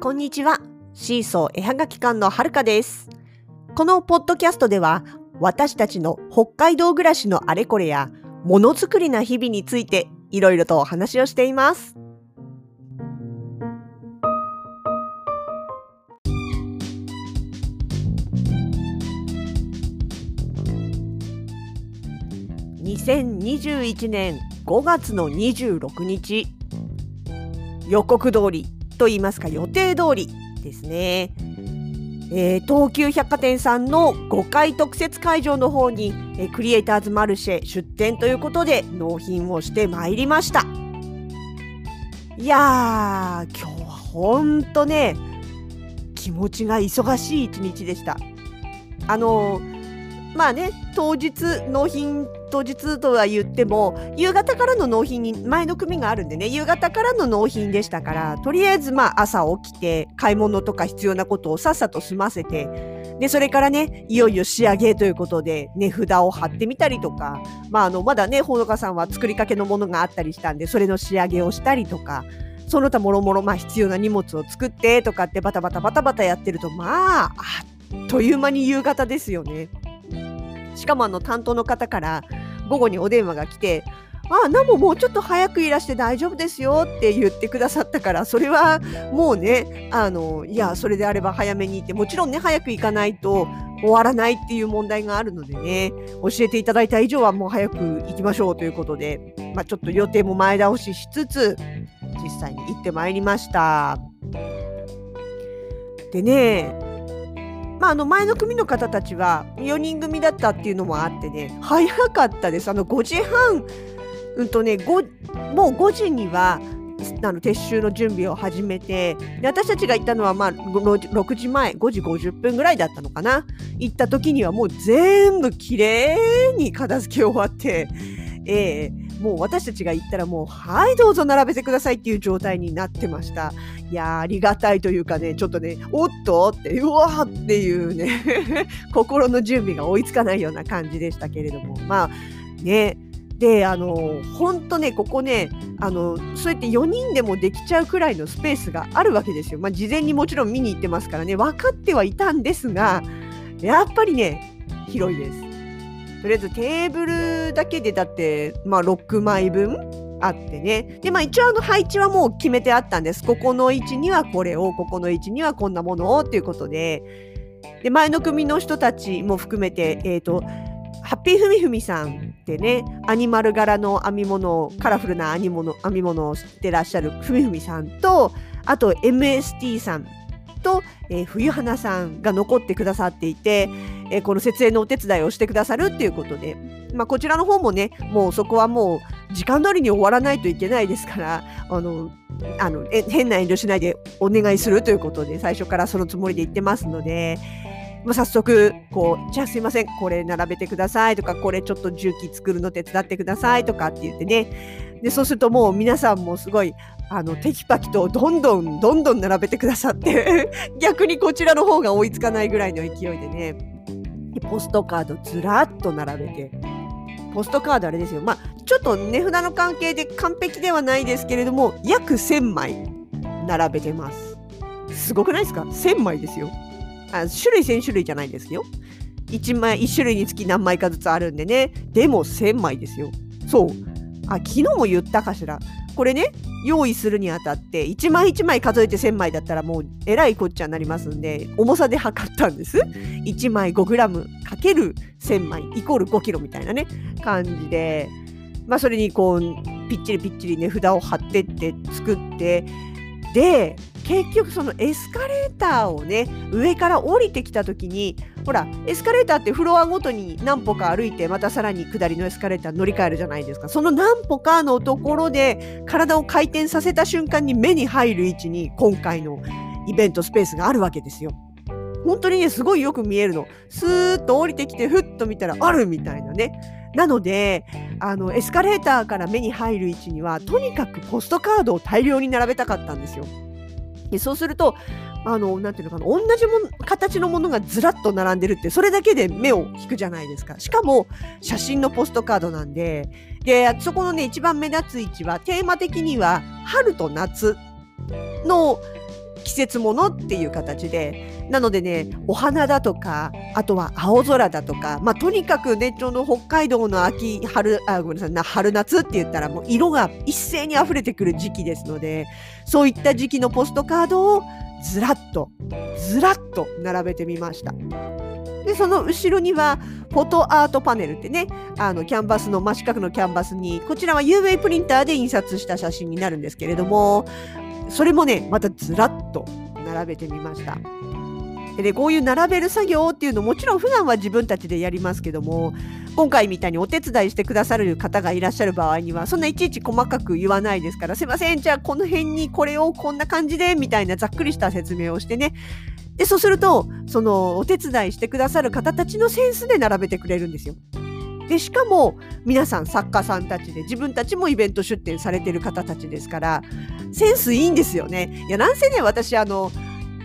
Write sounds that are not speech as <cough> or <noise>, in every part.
こんにちは。シーソー絵はがき館のはるかです。このポッドキャストでは、私たちの北海道暮らしのあれこれや、ものづくりな日々について、いろいろとお話をしています。2021年5月の26日予告通りと言いますか予定通りですね、えー東急百貨店さんの5階特設会場の方に、えークリエイターズマルシェ出店ということで納品をしてまいりました。いやー今日はほんとね気持ちが忙しい一日でした。あのーまあね当日納品当日とは言っても夕方からの納品に前の組があるんでね夕方からの納品でしたからとりあえずまあ朝起きて買い物とか必要なことをさっさと済ませてでそれからねいよいよ仕上げということで値札を貼ってみたりとかまああのまだねほのかさんは作りかけのものがあったりしたんでそれの仕上げをしたりとかその他もろもろまあ必要な荷物を作ってとかってバタバタバタバタやってるとまああっという間に夕方ですよね。しかもあの担当の方から午後にお電話が来て「ああナモもうちょっと早くいらして大丈夫ですよ」って言ってくださったからそれはもうねあのいやそれであれば早めに行ってもちろんね早く行かないと終わらないっていう問題があるのでね教えていただいた以上はもう早く行きましょうということで、まあ、ちょっと予定も前倒ししつつ実際に行ってまいりました。でねまあ、あの前の組の方たちは4人組だったっていうのもあってね早かったです。あの5時半うんとね5もう5時にはあの撤収の準備を始めてで私たちが行ったのはまあ6時前5時50分ぐらいだったのかな。行った時にはもう全部きれいに片付け終わって、ええ。もう私たちが行ったらもうはいどうぞ並べてくださいっていう状態になってましたいやありがたいというかねちょっとねおっと？ってうわーっていうね <laughs> 心の準備が追いつかないような感じでしたけれどもまあねであの本当ねここねあのそうやって4人でもできちゃうくらいのスペースがあるわけですよ。まあ、事前にもちろん見に行ってますからね分かってはいたんですがやっぱりね広いです。とりあえずテーブルだけでだって、まあ、6枚分あってね。で、まあ一応あの配置はもう決めてあったんです。ここの位置にはこれを、ここの位置にはこんなものをっていうことで。で、前の組の人たちも含めて、えっ、と、ハッピーふみふみさんってね、アニマル柄の編み物、カラフルな編み物編み物をしてらっしゃるふみふみさんと、あと MST さんと、えー冬花さんが残ってくださっていて、えこの設営のお手伝いをしてくださるっていうことで、まあ、こちらの方もねもうそこはもう時間通りに終わらないといけないですからあのあのえ変な遠慮しないでお願いするということで最初からそのつもりで言ってますので。まあ、早速こう「じゃあすいませんこれ並べてください」とか「これちょっと重機作るの手伝ってください」とかって言ってね。でそうするともう皆さんもすごいあのテキパキとどんどんどんどん並べてくださって <laughs> 逆にこちらの方が追いつかないぐらいの勢いでね。でポストカードずらっと並べて。ポストカードあれですよ。まあちょっと値札の関係で完璧ではないですけれども約1000枚並べてます。すごくないですか？1000枚ですよ。あ種類1000種類じゃないですよ。1枚1種類につき何枚かずつあるんでね。でも1000枚ですよ。そう。あ昨日も言ったかしら。これね用意するにあたって1枚1枚数えて1000枚だったらもうえらいこっちゃになりますんで重さで測ったんです。1枚 5g かける1000枚イコール 5kg みたいなね感じで。まあそれにこうぴっちりぴっちり値札を貼ってって作って。で結局そのエスカレーターをね上から降りてきた時にほらエスカレーターってフロアごとに何歩か歩いてまたさらに下りのエスカレーター乗り換えるじゃないですかその何歩かのところで体を回転させた瞬間に目に入る位置に今回のイベントスペースがあるわけですよ。本当にねすごいよく見えるのスーッと降りてきてふっと見たらあるみたいなねなのであのエスカレーターから目に入る位置にはとにかくポストカードを大量に並べたかったんですよ。そうするとあのなんていうのかな同じも形のものがずらっと並んでるってそれだけで目を引くじゃないですか。しかも写真のポストカードなんででそこのね一番目立つ位置はテーマ的には春と夏の季節ものっていう形でなのでねお花だとかあとは青空だとか、まあ、とにかくねちょうど北海道の秋春あごめんなさいな春夏って言ったらもう色が一斉に溢れてくる時期ですのでそういった時期のポストカードをずらっとずらっと並べてみました。でその後ろにはフォトアートパネルってねあのキャンバスの真四角のキャンバスにこちらは UV プリンターで印刷した写真になるんですけれどもそれもねまたずらっと並べてみました。で、こういう並べる作業っていうのもちろん普段は自分たちでやりますけども今回みたいにお手伝いしてくださる方がいらっしゃる場合にはそんないちいち細かく言わないですからすいませんじゃあこの辺にこれをこんな感じでみたいなざっくりした説明をしてねでそうするとそのお手伝いしてくださる方たちのセンスで並べてくれるんですよ。でしかも皆さん作家さんたちで自分たちもイベント出展されてる方たちですからセンスいいんですよね。いやなんせね私あの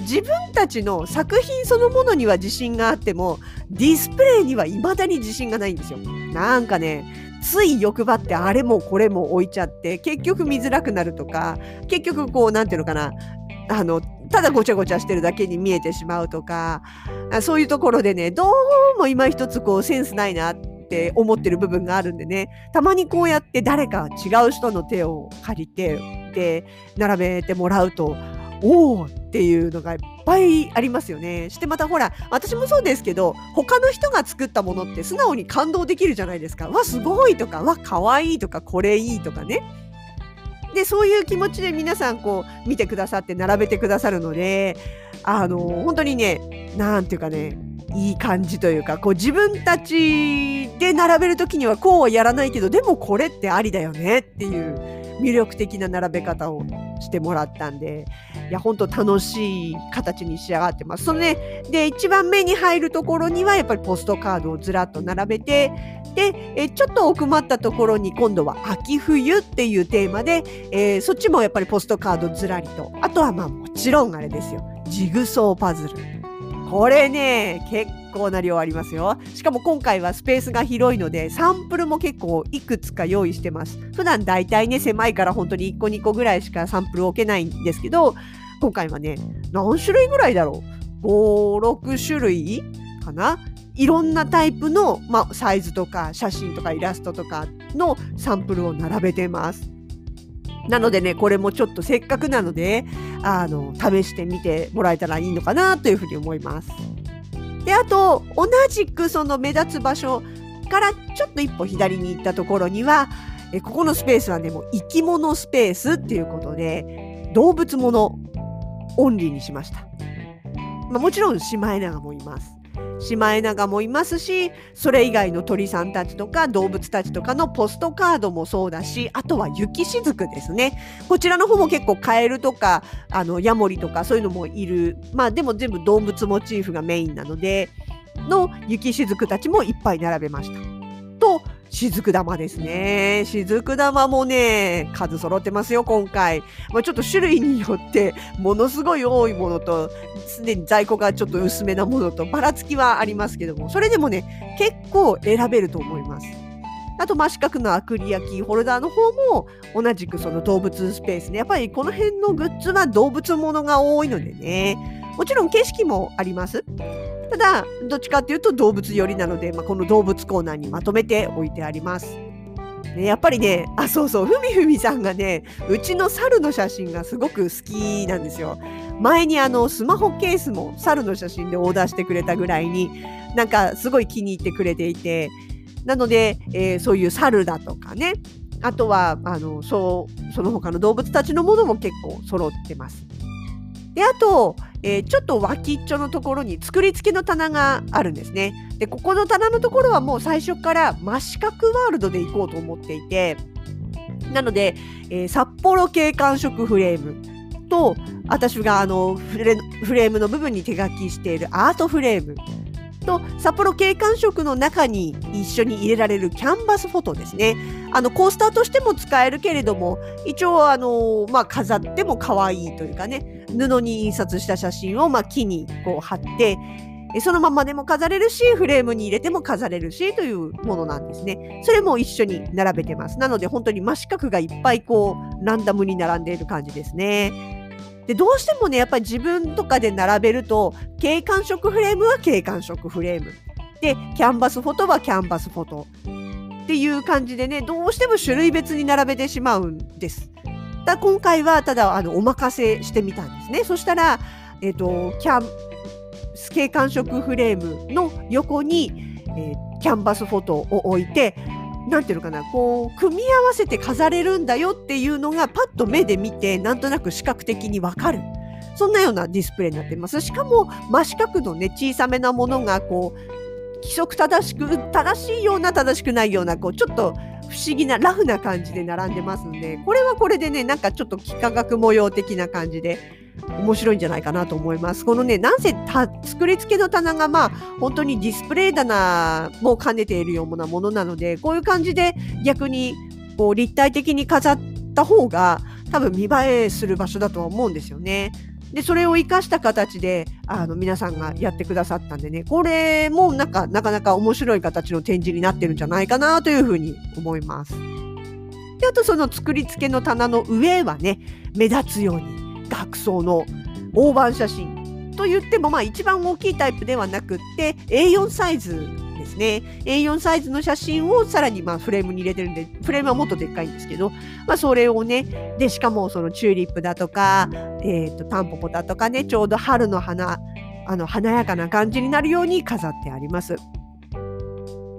自分たちの作品そのものには自信があってもディスプレイには未だに自信がないんですよ。なんかねつい欲張ってあれもこれも置いちゃって結局見づらくなるとか結局こう何ていうのかなあのただごちゃごちゃしてるだけに見えてしまうとかそういうところでねどうも今一つこうセンスないなっって思ってる部分があるんでねたまにこうやって誰か違う人の手を借りてで並べてもらうとおおっていうのがいっぱいありますよね。してまたほら私もそうですけど他の人が作ったものって素直に感動できるじゃないですか。わすごいとかわかわいいとかこれいいとかね。でそういう気持ちで皆さんこう見てくださって並べてくださるのであの本当にね何て言うかねいい感じというかこう自分たちで並べる時にはこうはやらないけどでもこれってありだよねっていう魅力的な並べ方をしてもらったんでいや本当楽しい形に仕上がってます。そのねで一番目に入るところにはやっぱりポストカードをずらっと並べてで、えちょっと奥まったところに今度は秋冬っていうテーマで、えー、そっちもやっぱりポストカードずらりと。あとはまあもちろんあれですよ。ジグソーパズル。これね、結構な量ありますよ。しかも今回はスペースが広いので、サンプルも結構いくつか用意してます。普段だいたいね、狭いから本当に1個2個ぐらいしかサンプル置けないんですけど、今回はね、何種類ぐらいだろう ?5、6種類かな？いろんなタイプの、まあ、サイズとか写真とかイラストとかのサンプルを並べてます。なのでね、これもちょっとせっかくなので、あの、試してみてもらえたらいいのかなというふうに思います。で、あと、同じくその目立つ場所からちょっと一歩左に行ったところには、えここのスペースはね、もう生き物スペースっていうことで、動物ものオンリーにしました。まあ、もちろんシマエナガもいます。シマエナガもいますしそれ以外の鳥さんたちとか動物たちとかのポストカードもそうだしあとは雪しずくですねこちらの方も結構カエルとかあのヤモリとかそういうのもいるまあでも全部動物モチーフがメインなのでの雪しずくたちもいっぱい並べました。と雫玉ですね。雫玉もね、数揃ってますよ、今回。まあ、ちょっと種類によって、ものすごい多いものと、すでに在庫がちょっと薄めなものと、ばらつきはありますけども、それでもね、結構選べると思います。あと、真四角のアクリやキーホルダーの方も、同じくその動物スペースね。やっぱりこの辺のグッズは動物ものが多いのでね。もちろん景色もあります。ただどっちかっていうと動物寄りなので、まあ、この動物コーナーにまとめて置いてあります。ね、やっぱりね、あ、そうそう、ふみふみさんがね、うちの猿の写真がすごく好きなんですよ。前にあの、スマホケースも猿の写真でオーダーしてくれたぐらいに、なんかすごい気に入ってくれていて、なので、えー、そういう猿だとかね、あとは、あの、そう、その他の動物たちのものも結構揃ってます。で、あと、えー、ちょっと脇っちょのところに作り付けの棚があるんですね。で、ここの棚のところはもう最初から真四角ワールドで行こうと思っていて、なので、えー、札幌系感触フレームと、私があのフレフレームの部分に手書きしているアートフレームと札幌景観色の中に一緒に入れられるキャンバスフォトですね。あのコースターとしても使えるけれども一応あの、まあ、飾っても可愛いというかね布に印刷した写真をまあ木にこう貼ってそのままでも飾れるし、フレームに入れても飾れるしというものなんですね。それも一緒に並べてます。なので本当に真四角がいっぱいこうランダムに並んでいる感じですね。でどうしてもねやっぱり自分とかで並べると景観色フレームは景観色フレームでキャンバスフォトはキャンバスフォトっていう感じでねどうしても種類別に並べてしまうんです。だ今回はただあのお任せしてみたんですね。そしたら、えーと、キャン景観色フレームの横に、えー、キャンバスフォトを置いてなんていうのかなこう組み合わせて飾れるんだよっていうのがパッと目で見てなんとなく視覚的にわかる。そんなようなディスプレイになってます。しかも真四角のね小さめなものがこう規則正しく正しいような正しくないようなこうちょっと不思議なラフな感じで並んでますんでこれはこれでねなんかちょっと幾何学模様的な感じで面白いんじゃないかなと思います。このね、なんせ作り付けの棚がまあ本当にディスプレイ棚も兼ねているようなものなので、こういう感じで逆にこう立体的に飾った方が多分見栄えする場所だとは思うんですよね。で、それを活かした形で、あの、皆さんがやってくださったんでね、これもなんか、なかなか面白い形の展示になってるんじゃないかなというふうに思います。で、あとその作り付けの棚の上はね、目立つように額装の大判写真と言ってもまあ一番大きいタイプではなくって A4 サイズですね A4 サイズの写真をさらにまあフレームに入れてるんでフレームはもっとでっかいんですけど、まあ、それをねでしかもそのチューリップだとか、えー、とタンポポだとかねちょうど春の花あの華やかな感じになるように飾ってあります。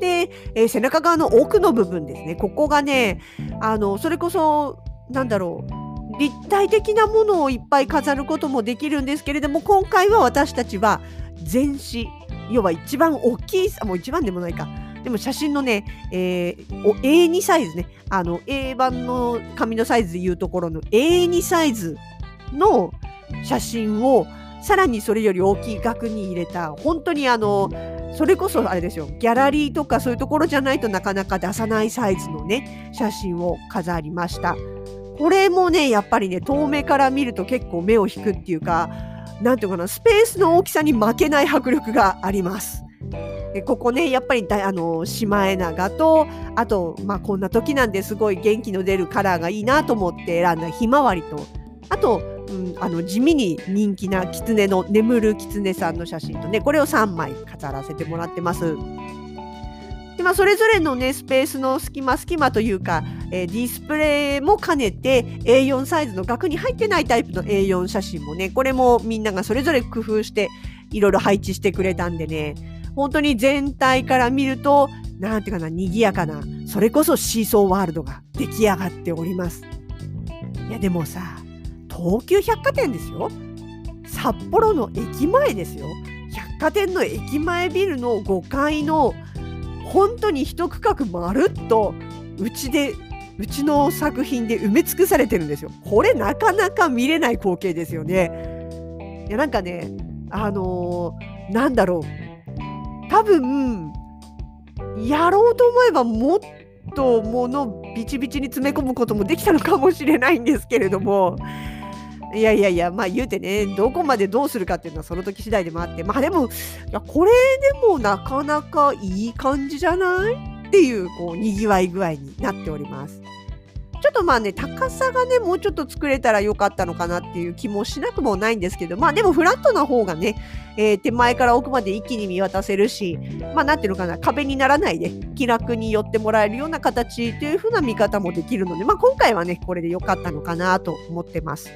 で、えー、背中側の奥の部分ですねここがねあのそれこそなんだろう立体的なものをいっぱい飾ることもできるんですけれども今回は私たちは全紙要は一番大きいもう一番でもないか。でも写真のね、えー、A2 サイズね。あの A 版の紙のサイズでいうところの A2 サイズの写真をさらにそれより大きい額に入れた本当にあのそれこそあれですよ。ギャラリーとかそういうところじゃないとなかなか出さないサイズのね写真を飾りました。これもねやっぱりね遠目から見ると結構目を引くっていうか何ていうかなスペースの大きさに負けない迫力があります。でここねやっぱりあのシマエナガとあと、まあ、こんな時なんですごい元気の出るカラーがいいなと思って選んだひまわりとあと、うん、あの地味に人気な狐の眠る狐さんの写真とねこれを3枚飾らせてもらってます。でまあ、それぞれのねスペースの隙間隙間というか、えー、ディスプレイも兼ねて A4 サイズの額に入ってないタイプの A4 写真もねこれもみんながそれぞれ工夫していろいろ配置してくれたんでね。本当に全体から見るとなんていうかな賑やかなそれこそシーソーワールドが出来上がっております。いやでもさ東急百貨店ですよ。札幌の駅前ですよ。百貨店の駅前ビルの5階の本当に一区画まるっとうちでうちの作品で埋め尽くされてるんですよ。これなかなか見れない光景ですよね。いやなんかねあのー、なんだろう多分やろうと思えばもっと物ビチビチに詰め込むこともできたのかもしれないんですけれどもいやいやいや、まあ言うてね、どこまでどうするかっていうのはその時次第でもあって、まあでも、いやこれでもなかなかいい感じじゃない？っていう、こう、にぎわい具合になっております。ちょっとまあね、高さがね、もうちょっと作れたらよかったのかなっていう気もしなくもないんですけど、まあでもフラットな方がね、えー、手前から奥まで一気に見渡せるし、まあなんていうのかな、壁にならないで気楽に寄ってもらえるような形という風な見方もできるので、まあ今回はね、これで良かったのかなと思ってます。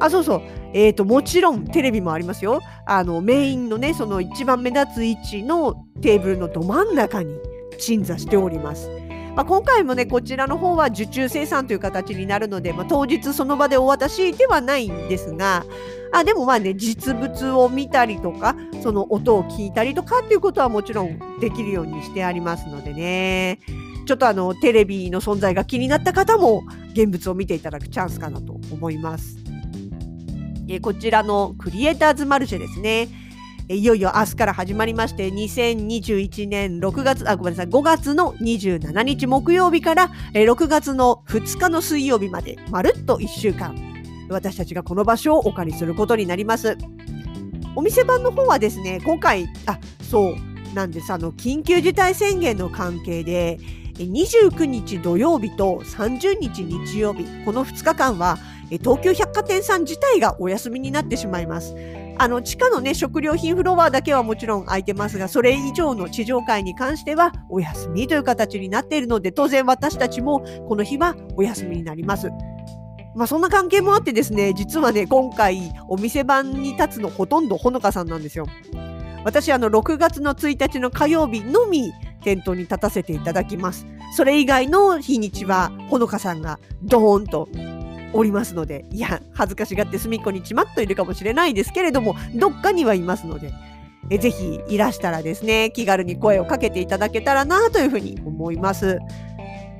あ、そうそう。えっ、ー、と、もちろんテレビもありますよ。あの、メインのね、その一番目立つ位置のテーブルのど真ん中に鎮座しております。まあ、今回もね、こちらの方は受注生産という形になるので、まあ、当日その場でお渡しではないんですが、あでもまあね、実物を見たりとか、その音を聞いたりとかっていうことはもちろんできるようにしてありますのでね。ちょっとあの、テレビの存在が気になった方も、現物を見ていただくチャンスかなと思います。えこちらのクリエイターズマルシェですね。いよいよ明日から始まりまして、2021年6月、あ、ごめんなさい、5月の27日木曜日から6月の2日の水曜日まで、まるっと1週間、私たちがこの場所をお借りすることになります。お店番の方はですね、今回、あ、そうなんです。あの、緊急事態宣言の関係で、29日土曜日と30日日曜日、この2日間は東急百貨店さん自体がお休みになってしまいます。あの、地下のね、食料品フロアだけはもちろん空いてますが、それ以上の地上階に関してはお休みという形になっているので、当然私たちもこの日はお休みになります。まあそんな関係もあってですね、実はね、今回お店番に立つのほとんどほのかさんなんですよ。私、あの、6月の1日の火曜日のみ店頭に立たせていただきます。それ以外の日にちは、ほのかさんがドーンとおりますので、いや、恥ずかしがって隅っこにちまっといるかもしれないですけれども、どっかにはいますので、えぜひいらしたらですね、気軽に声をかけていただけたらなというふうに思います。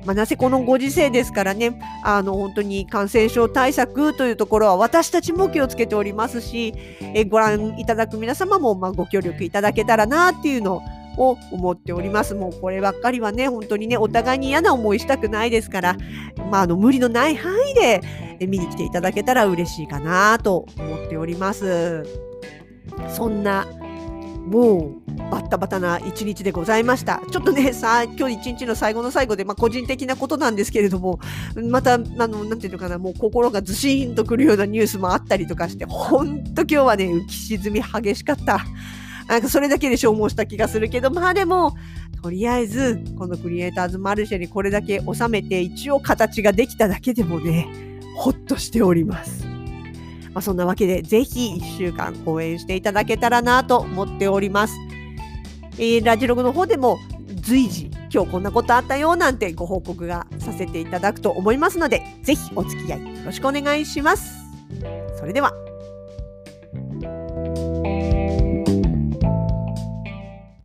まあ、なぜこのご時世ですからね、あの、本当に感染症対策というところは私たちも気をつけておりますし、えご覧いただく皆様もまご協力いただけたらなっていうのをを思っております。もうこればっかりはね、本当にね、お互いに嫌な思いしたくないですから、まあ、あの、無理のない範囲で見に来ていただけたら嬉しいかなと思っております。そんな、もう、バッタバタな一日でございました。ちょっとね、さあ今日一日の最後の最後で、まあ、個人的なことなんですけれども、また、あの、なんていうのかな、もう心がずしーんとくるようなニュースもあったりとかして、ほんと今日はね、浮き沈み激しかった。なんかそれだけで消耗した気がするけど、まあでも、とりあえず、このクリエイターズマルシェにこれだけ収めて、一応形ができただけでもね、ほっとしております。まあ、そんなわけで、ぜひ1週間応援していただけたらなと思っております。えー、ラジログの方でも随時、今日こんなことあったよなんてご報告がさせていただくと思いますので、ぜひお付き合いよろしくお願いします。それでは。